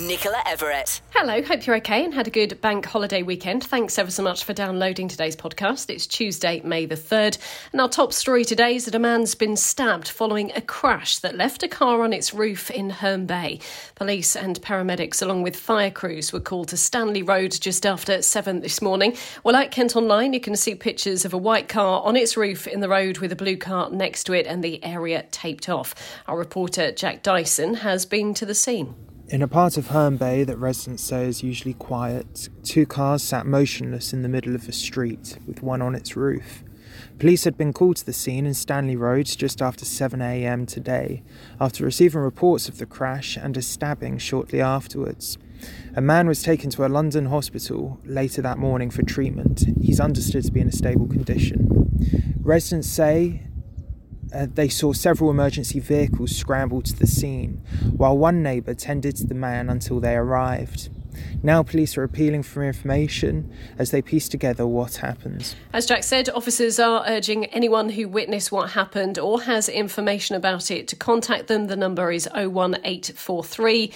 Nicola Everett. Hello, hope you're okay and had a good bank holiday weekend. Thanks ever so much for downloading today's podcast. It's Tuesday, May the 3rd, and our top story today is that a man's been stabbed following a crash that left a car on its roof in Herne Bay. Police and paramedics, along with fire crews, were called to Stanley Road just after 7 this morning. Well, at Kent Online, you can see pictures of a white car on its roof in the road with a blue car next to it and the area taped off. Our reporter, Jack Dyson, has been to the scene. In a part of Herne Bay that residents say is usually quiet, two cars sat motionless in the middle of a street, with one on its roof. Police had been called to the scene in Stanley Road just after 7am today, after receiving reports of the crash and a stabbing shortly afterwards. A man was taken to a London hospital later that morning for treatment. He's understood to be in a stable condition. Residents say uh, they saw several emergency vehicles scramble to the scene, while one neighbour tended to the man until they arrived. Now, police are appealing for information as they piece together what happened. As Jack said, officers are urging anyone who witnessed what happened or has information about it to contact them. The number is 01843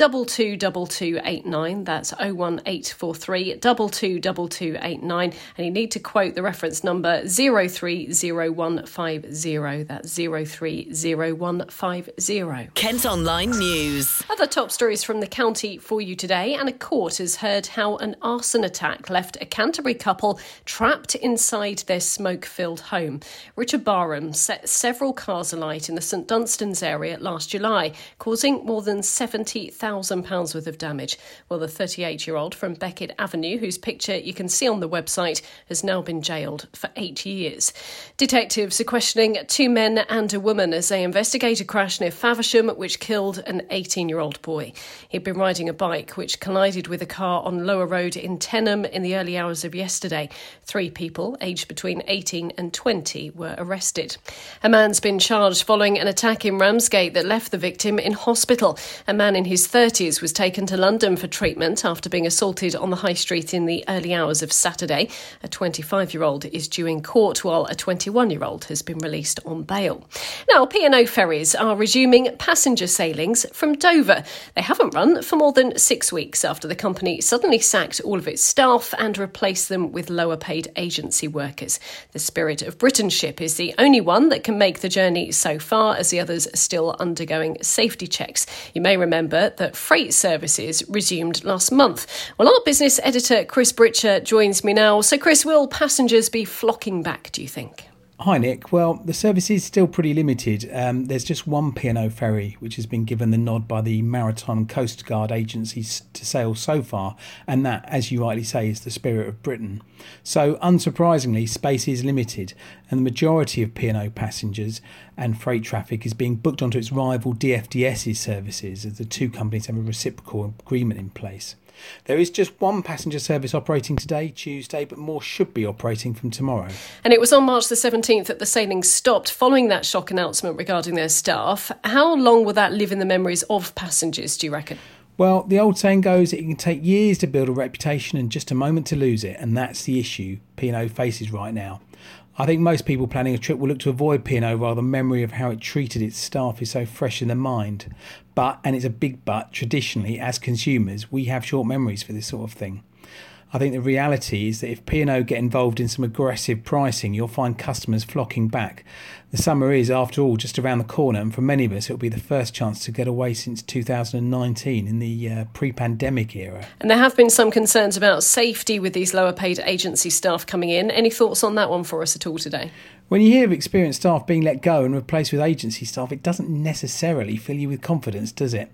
double two double two eight nine. That's oh one eight four three double two double two eight nine, and you need to quote the reference number zero three zero one five zero. That's zero three zero one five zero. Kent Online News. Other top stories from the county for you today, and a court has heard how an arson attack left a Canterbury couple trapped inside their smoke-filled home. Richard Barham set several cars alight in the St Dunstan's area last July, causing more than seventy thousand £1,000 worth of damage. Well, the 38 year old from Beckett Avenue, whose picture you can see on the website, has now been jailed for eight years. Detectives are questioning two men and a woman as they investigate a crash near Faversham which killed an 18 year old boy. He'd been riding a bike which collided with a car on Lower Road in Teynham in the early hours of yesterday. Three people, aged between 18 and 20, were arrested. A man's been charged following an attack in Ramsgate that left the victim in hospital. A man in his 30s was taken to London for treatment after being assaulted on the high street in the early hours of Saturday. A 25 year old is due in court while a 21 year old has been released on bail. Now, P&O ferries are resuming passenger sailings from Dover. They haven't run for more than six weeks after the company suddenly sacked all of its staff and replaced them with lower paid agency workers. The Spirit of Britain ship is the only one that can make the journey so far, as the others are still undergoing safety checks. You may remember that freight services resumed last month. Well, our business editor Chris Britcher joins me now. So, Chris, will passengers be flocking back, do you think? Hi Nick. Well, the service is still pretty limited. Um, there's just one P&O ferry which has been given the nod by the Maritime Coast Guard agencies to sail so far, and that, as you rightly say, is the Spirit of Britain. So, unsurprisingly, space is limited, and the majority of P&O passengers and freight traffic is being booked onto its rival DFDS's services, as the two companies have a reciprocal agreement in place. There is just one passenger service operating today, Tuesday, but more should be operating from tomorrow. And it was on March the 17th that the sailing stopped following that shock announcement regarding their staff. How long will that live in the memories of passengers, do you reckon? Well, the old saying goes it can take years to build a reputation and just a moment to lose it, and that's the issue P&O faces right now. I think most people planning a trip will look to avoid P&O while the memory of how it treated its staff is so fresh in their mind. But, and it's a big but, traditionally, as consumers, we have short memories for this sort of thing. I think the reality is that if P&O get involved in some aggressive pricing, you'll find customers flocking back. The summer is, after all, just around the corner, and for many of us, it'll be the first chance to get away since 2019 in the uh, pre pandemic era. And there have been some concerns about safety with these lower paid agency staff coming in. Any thoughts on that one for us at all today? When you hear of experienced staff being let go and replaced with agency staff, it doesn't necessarily fill you with confidence, does it?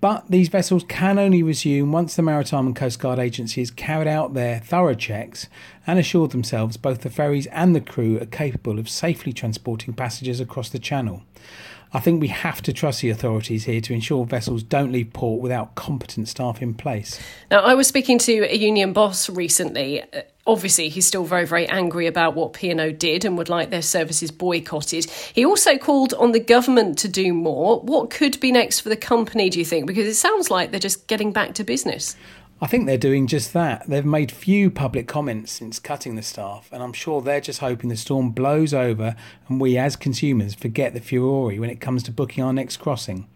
But these vessels can only resume once the Maritime and Coast Guard Agency has carried out their thorough checks and assured themselves both the ferries and the crew are capable of safely transporting passengers across the channel. I think we have to trust the authorities here to ensure vessels don't leave port without competent staff in place. Now, I was speaking to a union boss recently. Uh, obviously, he's still very, very angry about what P&O did and would like their services boycotted. He also called on the government to do more. What could be next for the company, do you think? Because it sounds like they're just getting back to business. I think they're doing just that. They've made few public comments since cutting the staff, and I'm sure they're just hoping the storm blows over and we, as consumers, forget the furore when it comes to booking our next crossing.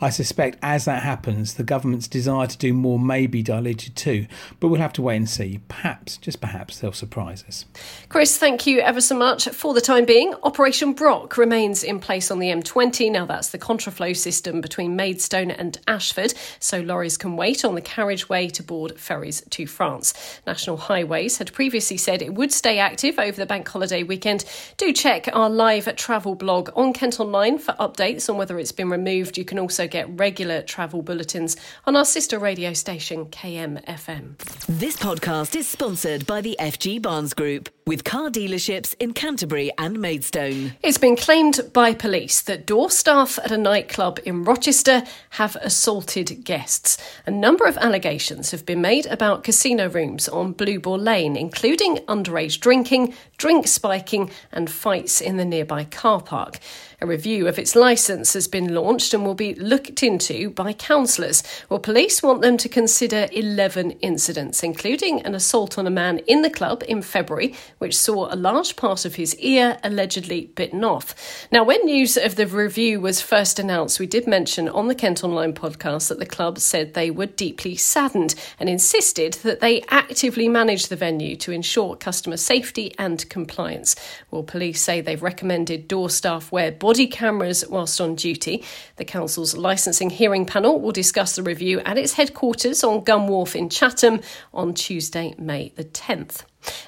I suspect as that happens, the government's desire to do more may be diluted too, but we'll have to wait and see. Perhaps, just perhaps, they'll surprise us. Chris, thank you ever so much. For the time being, Operation Brock remains in place on the M20. Now that's the contraflow system between Maidstone and Ashford, so lorries can wait on the carriageway to board ferries to France. National Highways had previously said it would stay active over the bank holiday weekend. Do check our live travel blog on Kent Online for updates on whether it's been removed. You can also get regular travel bulletins on our sister radio station, KMFM. This podcast is sponsored by the FG Barnes Group with car dealerships in Canterbury and Maidstone. It's been claimed by police that door staff at a nightclub in Rochester have assaulted guests. A number of allegations have been made about casino rooms on Blue Boar Lane, including underage drinking, drink spiking, and fights in the nearby car park. A review of its licence has been launched and will be looked into by councillors. Well, police want them to consider 11 incidents, including an assault on a man in the club in February, which saw a large part of his ear allegedly bitten off. Now, when news of the review was first announced, we did mention on the Kent Online podcast that the club said they were deeply saddened and insisted that they actively manage the venue to ensure customer safety and compliance. Well, police say they've recommended door staff wear body cameras whilst on duty. The council's licensing hearing panel will discuss the review at its headquarters on Gun Wharf in Chatham on Tuesday, May the 10th.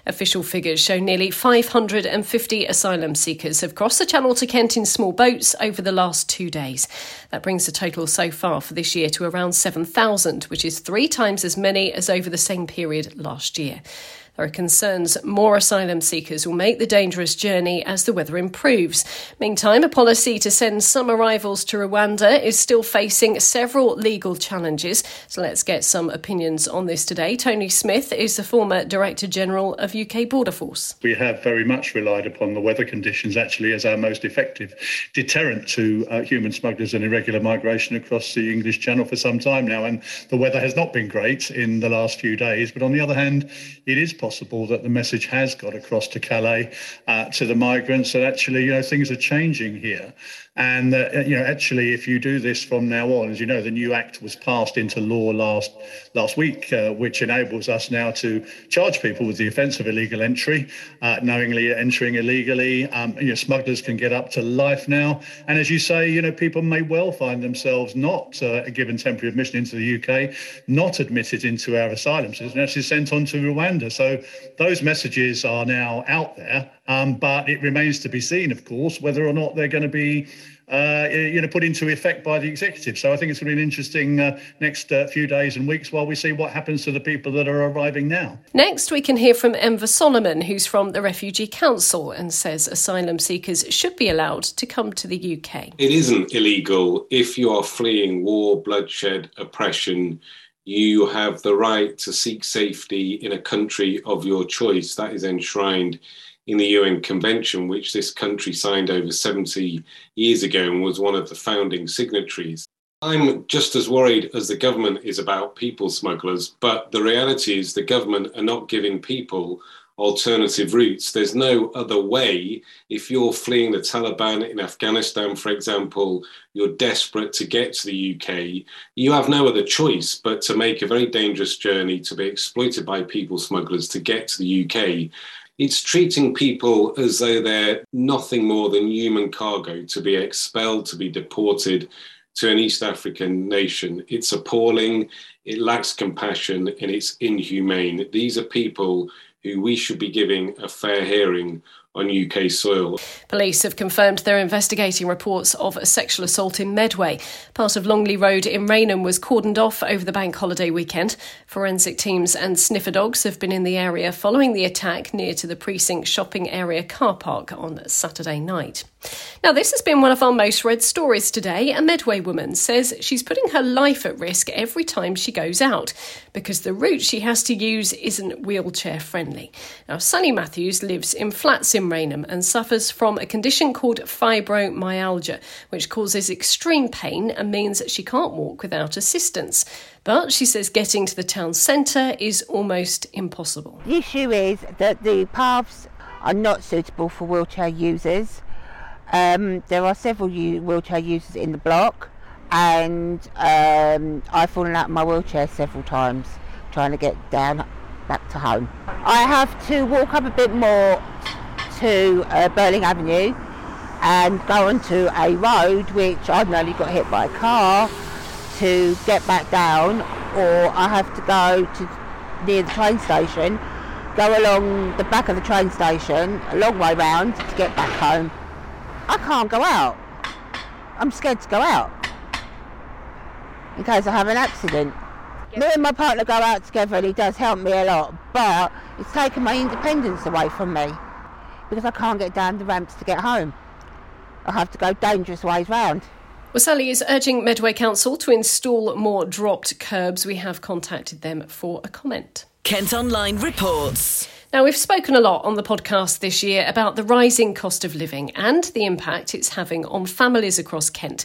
Official figures show nearly 550 asylum seekers have crossed the Channel to Kent in small boats over the last two days. That brings the total so far for this year to around 7,000, which is three times as many as over the same period last year. There are concerns more asylum seekers will make the dangerous journey as the weather improves. Meantime, a policy to send some arrivals to Rwanda is still facing several legal challenges. So let's get some opinions on this today. Tony Smith is the former Director General of UK Border Force. We have very much relied upon the weather conditions actually as our most effective deterrent to uh, human smugglers and irregular migration across the English Channel for some time now. And the weather has not been great in the last few days. But on the other hand, it is possible that the message has got across to Calais uh, to the migrants that actually, you know, things are changing here. And uh, you know, actually, if you do this from now on, as you know, the new act was passed into law last last week, uh, which enables us now to charge people with the offence of illegal entry, uh, knowingly entering illegally. Um, you know, smugglers can get up to life now. And as you say, you know, people may well find themselves not uh, given temporary admission into the UK, not admitted into our asylum system, actually sent on to Rwanda. So those messages are now out there. Um, but it remains to be seen, of course, whether or not they're going to be uh, you know, put into effect by the executive. So I think it's going to be an interesting uh, next uh, few days and weeks while we see what happens to the people that are arriving now. Next, we can hear from Enver Solomon, who's from the Refugee Council and says asylum seekers should be allowed to come to the UK. It isn't illegal if you are fleeing war, bloodshed, oppression. You have the right to seek safety in a country of your choice. That is enshrined in the UN Convention, which this country signed over 70 years ago and was one of the founding signatories. I'm just as worried as the government is about people smugglers, but the reality is the government are not giving people alternative routes. There's no other way. If you're fleeing the Taliban in Afghanistan, for example, you're desperate to get to the UK, you have no other choice but to make a very dangerous journey to be exploited by people smugglers to get to the UK it's treating people as though they're nothing more than human cargo to be expelled, to be deported to an East African nation. It's appalling, it lacks compassion, and it's inhumane. These are people who we should be giving a fair hearing on UK soil. Police have confirmed they're investigating reports of a sexual assault in Medway. Part of Longley Road in Rainham was cordoned off over the bank holiday weekend. Forensic teams and sniffer dogs have been in the area following the attack near to the precinct shopping area car park on Saturday night. Now, this has been one of our most read stories today. A Medway woman says she's putting her life at risk every time she goes out because the route she has to use isn't wheelchair friendly. Now, Sally Matthews lives in flats in Rainham and suffers from a condition called fibromyalgia, which causes extreme pain and means that she can't walk without assistance. But she says getting to the town centre is almost impossible. The issue is that the paths are not suitable for wheelchair users. Um, there are several wheelchair users in the block, and um, I've fallen out of my wheelchair several times trying to get down back to home. I have to walk up a bit more to uh, Burling Avenue and go onto a road which I've nearly got hit by a car to get back down, or I have to go to near the train station, go along the back of the train station, a long way round to get back home. I can't go out. I'm scared to go out in case I have an accident. Me and my partner go out together and he does help me a lot, but it's taken my independence away from me because I can't get down the ramps to get home. I have to go dangerous ways round. Well, Sally is urging Medway Council to install more dropped curbs. We have contacted them for a comment. Kent Online reports. Now, we've spoken a lot on the podcast this year about the rising cost of living and the impact it's having on families across Kent.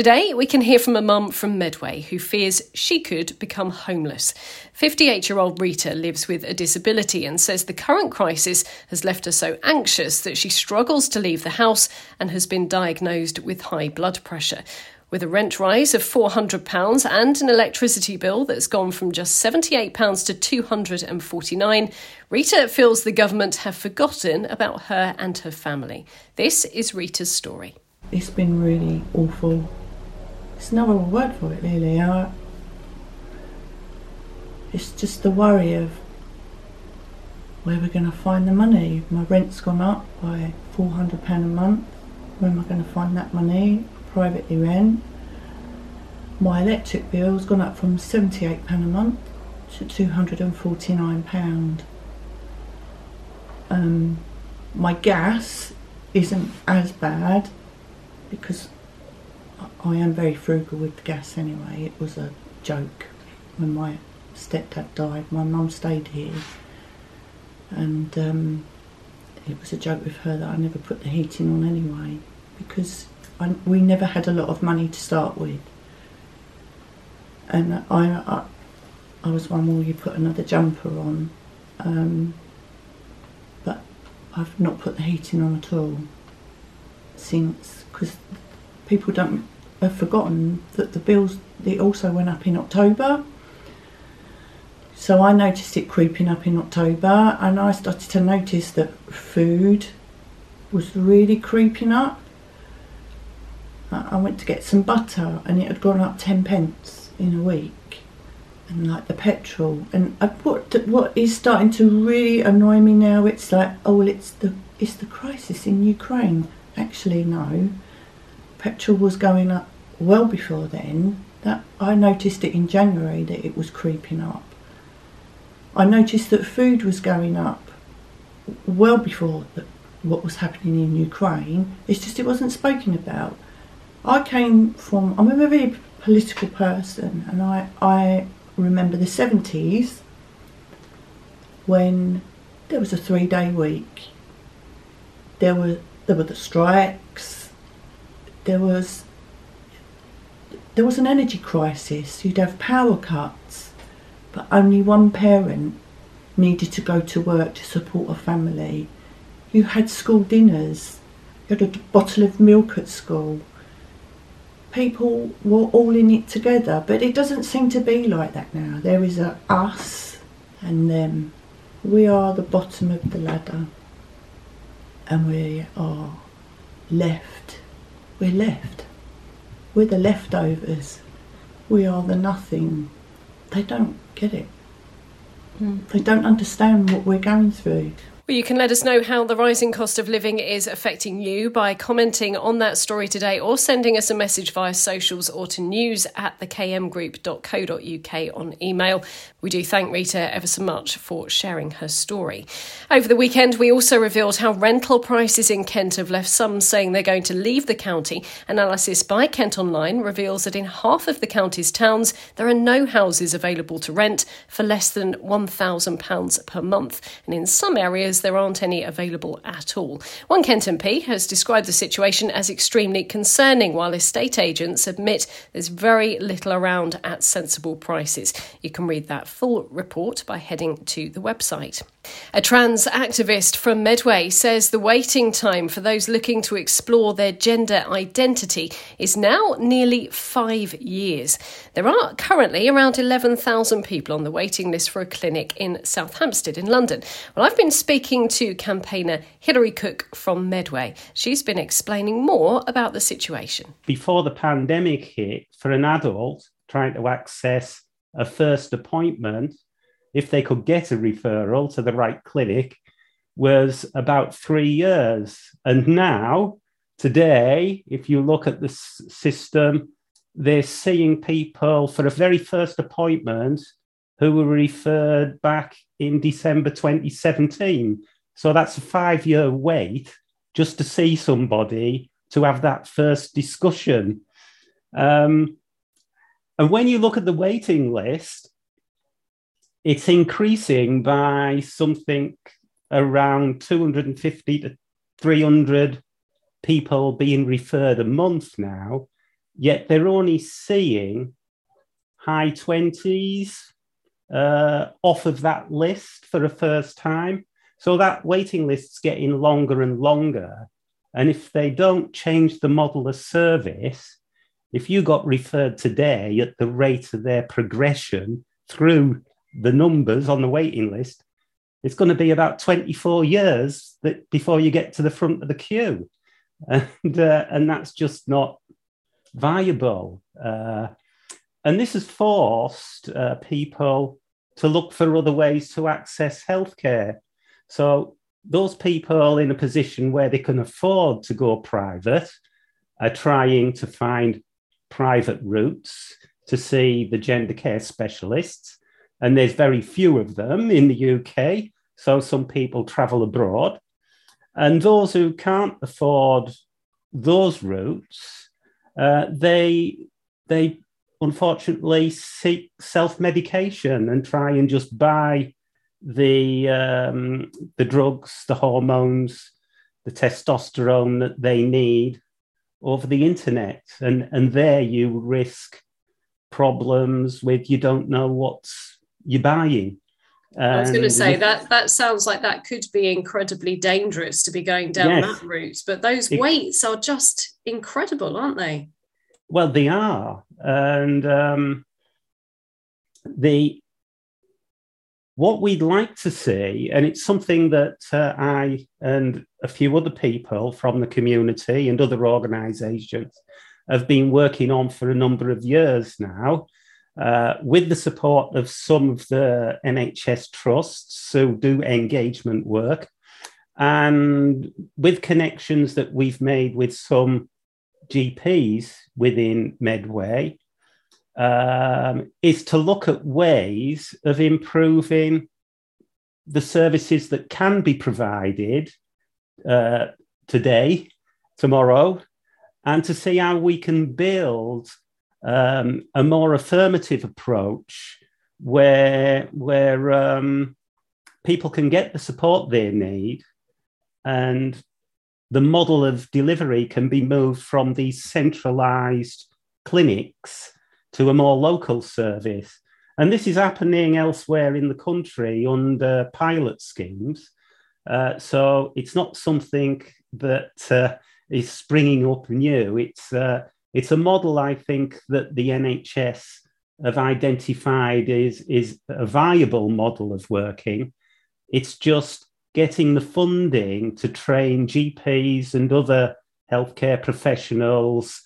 Today, we can hear from a mum from Medway who fears she could become homeless. 58 year old Rita lives with a disability and says the current crisis has left her so anxious that she struggles to leave the house and has been diagnosed with high blood pressure. With a rent rise of £400 and an electricity bill that's gone from just £78 to £249, Rita feels the government have forgotten about her and her family. This is Rita's story. It's been really awful. There's no other word for it, really. I, it's just the worry of where we're going to find the money. My rent's gone up by £400 a month. Where am I going to find that money? Privately rent. My electric bill's gone up from £78 a month to £249. Um, my gas isn't as bad because I am very frugal with the gas anyway. It was a joke when my stepdad died. My mum stayed here, and um, it was a joke with her that I never put the heating on anyway because I, we never had a lot of money to start with. And I, I, I was one where you put another jumper on, um, but I've not put the heating on at all since because people don't have forgotten that the bills they also went up in October. So I noticed it creeping up in October, and I started to notice that food was really creeping up. I went to get some butter, and it had gone up ten pence in a week, and like the petrol. And I, what what is starting to really annoy me now? It's like, oh well, it's the it's the crisis in Ukraine. Actually, no. Petrol was going up well before then. That I noticed it in January that it was creeping up. I noticed that food was going up well before the, what was happening in Ukraine. It's just it wasn't spoken about. I came from I'm a very political person, and I I remember the seventies when there was a three day week. There were there were the strikes. There was there was an energy crisis. You'd have power cuts, but only one parent needed to go to work to support a family. You had school dinners. You had a bottle of milk at school. People were all in it together, but it doesn't seem to be like that now. There is a us and them. We are the bottom of the ladder and we are left. We're left. We're the leftovers. We are the nothing. They don't get it. Mm. They don't understand what we're going through. Well, you can let us know how the rising cost of living is affecting you by commenting on that story today or sending us a message via socials or to news at thekmgroup.co.uk on email. We do thank Rita ever so much for sharing her story. Over the weekend, we also revealed how rental prices in Kent have left some saying they're going to leave the county. Analysis by Kent Online reveals that in half of the county's towns, there are no houses available to rent for less than £1,000 per month. And in some areas, there aren't any available at all. One Kent MP has described the situation as extremely concerning, while estate agents admit there's very little around at sensible prices. You can read that full report by heading to the website. A trans activist from Medway says the waiting time for those looking to explore their gender identity is now nearly five years. There are currently around 11,000 people on the waiting list for a clinic in South Hampstead in London. Well, I've been speaking to campaigner Hilary Cooke from Medway. She's been explaining more about the situation. Before the pandemic hit, for an adult trying to access a first appointment, if they could get a referral to the right clinic, was about three years. And now, today, if you look at the system, they're seeing people for a very first appointment who were referred back in December 2017. So that's a five year wait just to see somebody to have that first discussion. Um, and when you look at the waiting list, it's increasing by something around 250 to 300 people being referred a month now, yet they're only seeing high 20s uh, off of that list for the first time. So that waiting list's getting longer and longer. And if they don't change the model of service, if you got referred today at the rate of their progression through the numbers on the waiting list, it's going to be about 24 years that before you get to the front of the queue. And, uh, and that's just not viable. Uh, and this has forced uh, people to look for other ways to access healthcare. So, those people in a position where they can afford to go private are trying to find private routes to see the gender care specialists and there's very few of them in the UK. So some people travel abroad. And those who can't afford those routes, uh, they, they unfortunately seek self medication and try and just buy the, um, the drugs, the hormones, the testosterone that they need over the internet. And, and there you risk problems with you don't know what's you're buying. I was going to say that that sounds like that could be incredibly dangerous to be going down yes. that route, but those it, weights are just incredible, aren't they? Well, they are, and um, the what we'd like to see, and it's something that uh, I and a few other people from the community and other organisations have been working on for a number of years now, uh, with the support of some of the NHS trusts who do engagement work, and with connections that we've made with some GPs within Medway, um, is to look at ways of improving the services that can be provided uh, today, tomorrow, and to see how we can build um, a more affirmative approach where where um, people can get the support they need and the model of delivery can be moved from these centralized clinics to a more local service. And this is happening elsewhere in the country under pilot schemes. Uh, so it's not something that uh, is springing up new. It's uh, it's a model I think that the NHS have identified is, is a viable model of working. It's just getting the funding to train GPs and other healthcare professionals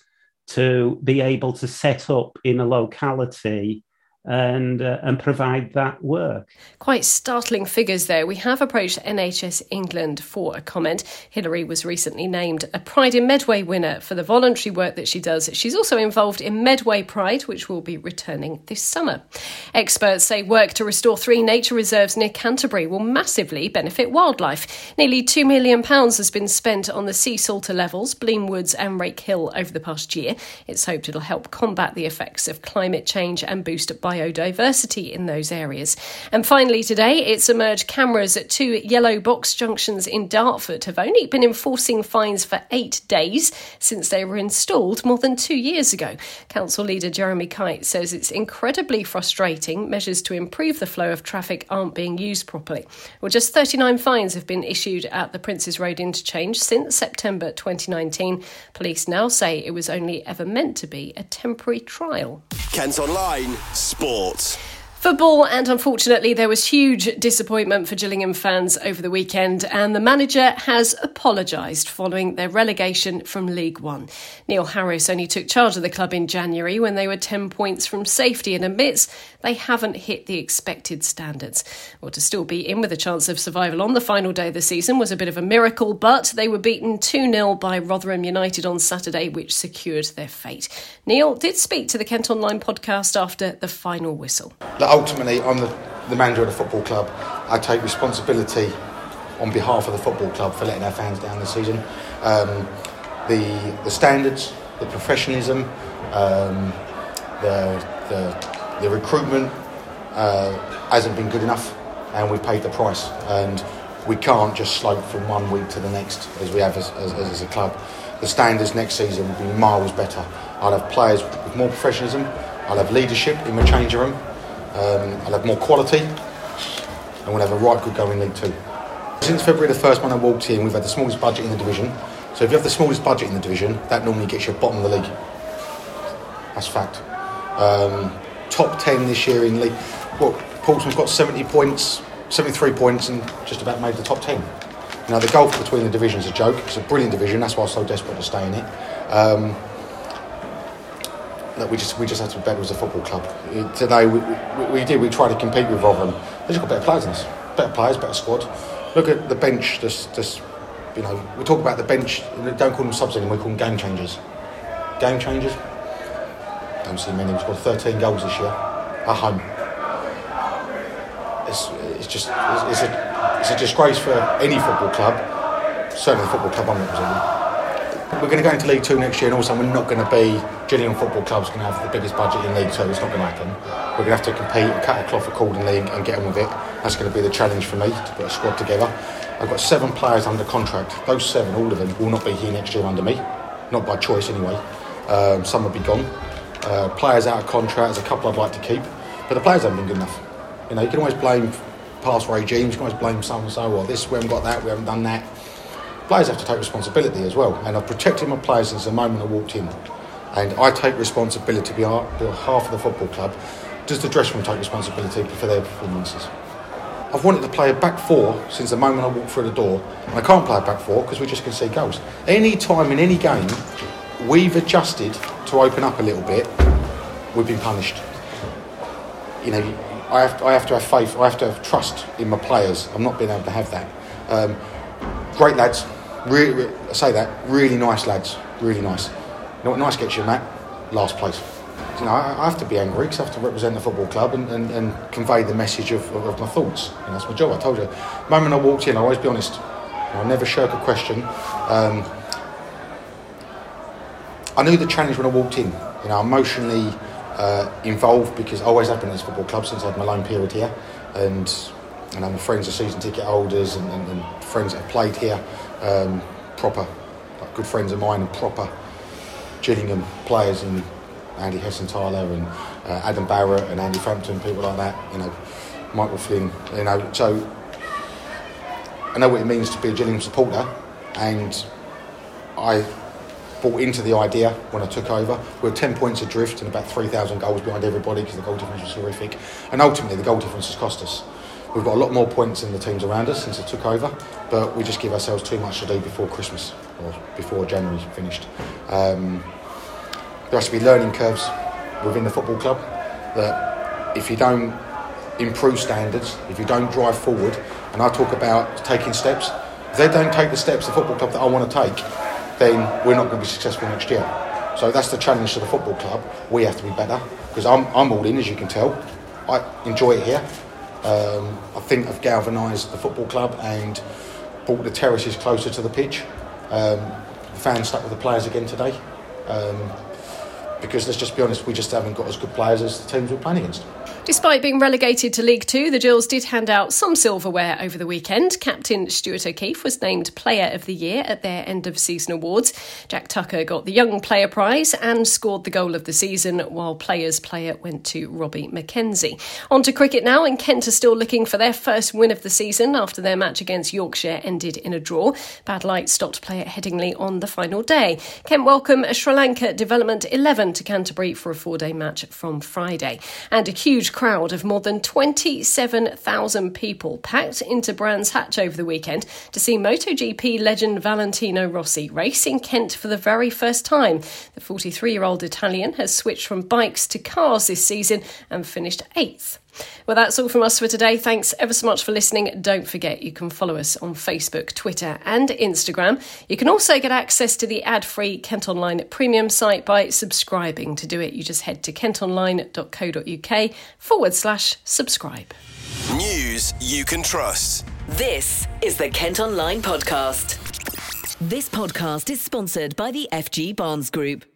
to be able to set up in a locality and uh, and provide that work. Quite startling figures there. We have approached NHS England for a comment. Hilary was recently named a Pride in Medway winner for the voluntary work that she does. She's also involved in Medway Pride, which will be returning this summer. Experts say work to restore three nature reserves near Canterbury will massively benefit wildlife. Nearly £2 million has been spent on the Seasalter levels, Blean Woods and Rake Hill over the past year. It's hoped it'll help combat the effects of climate change and boost biodiversity biodiversity in those areas. And finally, today, it's emerged cameras at two yellow box junctions in Dartford have only been enforcing fines for eight days since they were installed more than two years ago. Council leader Jeremy Kite says it's incredibly frustrating. Measures to improve the flow of traffic aren't being used properly. Well, just 39 fines have been issued at the Princes Road interchange since September 2019. Police now say it was only ever meant to be a temporary trial. Kent Online Football, and unfortunately, there was huge disappointment for Gillingham fans over the weekend, and the manager has apologised following their relegation from League One. Neil Harris only took charge of the club in January when they were 10 points from safety and admits they haven't hit the expected standards. Well, to still be in with a chance of survival on the final day of the season was a bit of a miracle, but they were beaten 2 0 by Rotherham United on Saturday, which secured their fate. Neil did speak to the Kent Online podcast after the final whistle ultimately, I'm the, the manager of the football club. I take responsibility on behalf of the football club for letting our fans down this season. Um, the the standards, the professionalism, um, the, the, the recruitment uh, hasn't been good enough, and we've paid the price. And we can't just slope from one week to the next as we have as, as, as a club. The standards next season will be miles better. I'll have players with more professionalism. I'll have leadership in the changing room. Um, I'll have more quality and we'll have a right good going League Two. Since February the 1st when I walked in, we've had the smallest budget in the division. So if you have the smallest budget in the division, that normally gets you bottom of the league. That's fact. Um, top 10 this year in league. Well, Portsmouth's got 70 points, 73 points, and just about made the top 10. Now, the gulf between the divisions is a joke. It's a brilliant division. That's why I'm so desperate to stay in it. Um, that we just we just had to be better as a football club. Today we, we, we did. We tried to compete with Rotherham. They've just got better players than us. Better players, better squad. Look at the bench. Just you know, we talk about the bench. Don't call them subs anymore. We call them game changers. Game changers. Don't see many. We've scored 13 goals this year at home. It's, it's just it's, it's a it's a disgrace for any football club. Certainly, the football club I'm representing we're going to go into League Two next year, and also we're not going to be Gillingham Football Club's going to have the biggest budget in League Two. It's not going to happen. We're going to have to compete cut a cloth accordingly and, and get on with it. That's going to be the challenge for me to put a squad together. I've got seven players under contract. Those seven, all of them, will not be here next year under me, not by choice anyway. Um, some will be gone. Uh, players out of contract. There's a couple I'd like to keep, but the players haven't been good enough. You know, you can always blame past regimes. You can always blame so and so or this. We haven't got that. We haven't done that players have to take responsibility as well. And I've protected my players since the moment I walked in. And I take responsibility on behalf of the football club. Does the dressing room take responsibility for their performances? I've wanted to play a back four since the moment I walked through the door, and I can't play a back four because we just can see goals. Any time in any game, we've adjusted to open up a little bit, we've been punished. You know, I have, to, I have to have faith, I have to have trust in my players. I'm not being able to have that. Um, great lads, I say that, really nice lads, really nice. You know what nice gets you, Matt? Last place. You know, I, I have to be angry because I have to represent the football club and, and, and convey the message of, of, of, my thoughts. You know, that's my job. I told you. The moment I walked in, I always be honest. I never shirk a question. Um, I knew the challenge when I walked in. You know, I'm emotionally uh, involved because I always have been in this football club since I had my loan period here, and and I'm friends of season ticket holders and, and, and friends that have played here. Um, proper, like good friends of mine and proper Gillingham players and Andy Hessenthaler and uh, Adam Barrett and Andy Frampton, people like that, you know, Michael Flynn, you know, so I know what it means to be a Gillingham supporter. And I bought into the idea when I took over. We were 10 points adrift and about 3,000 goals behind everybody because the goal difference was horrific. And ultimately, the goal difference has cost us. We've got a lot more points than the teams around us since I took over, but we just give ourselves too much to do before Christmas or before January finished. Um, there has to be learning curves within the football club that if you don't improve standards, if you don't drive forward, and I talk about taking steps, if they don't take the steps the football club that I want to take, then we're not going to be successful next year. So that's the challenge to the football club. We have to be better because I'm, I'm all in, as you can tell. I enjoy it here. Um, I think I've galvanised the football club and brought the terraces closer to the pitch. Um, the fans stuck with the players again today. Um, because let's just be honest, we just haven't got as good players as the teams we're playing against. Despite being relegated to League Two, the Gills did hand out some silverware over the weekend. Captain Stuart O'Keefe was named Player of the Year at their end of season awards. Jack Tucker got the Young Player Prize and scored the goal of the season, while Players Player went to Robbie McKenzie. On to cricket now, and Kent are still looking for their first win of the season after their match against Yorkshire ended in a draw. Bad light stopped play at Headingley on the final day. Kent welcome Sri Lanka Development 11 to Canterbury for a four day match from Friday. And a huge crowd of more than 27,000 people packed into Brands Hatch over the weekend to see MotoGP legend Valentino Rossi race in Kent for the very first time. The 43 year old Italian has switched from bikes to cars this season and finished eighth. Well, that's all from us for today. Thanks ever so much for listening. Don't forget you can follow us on Facebook, Twitter, and Instagram. You can also get access to the ad free Kent Online premium site by subscribing. To do it, you just head to kentonline.co.uk forward slash subscribe. News you can trust. This is the Kent Online Podcast. This podcast is sponsored by the FG Barnes Group,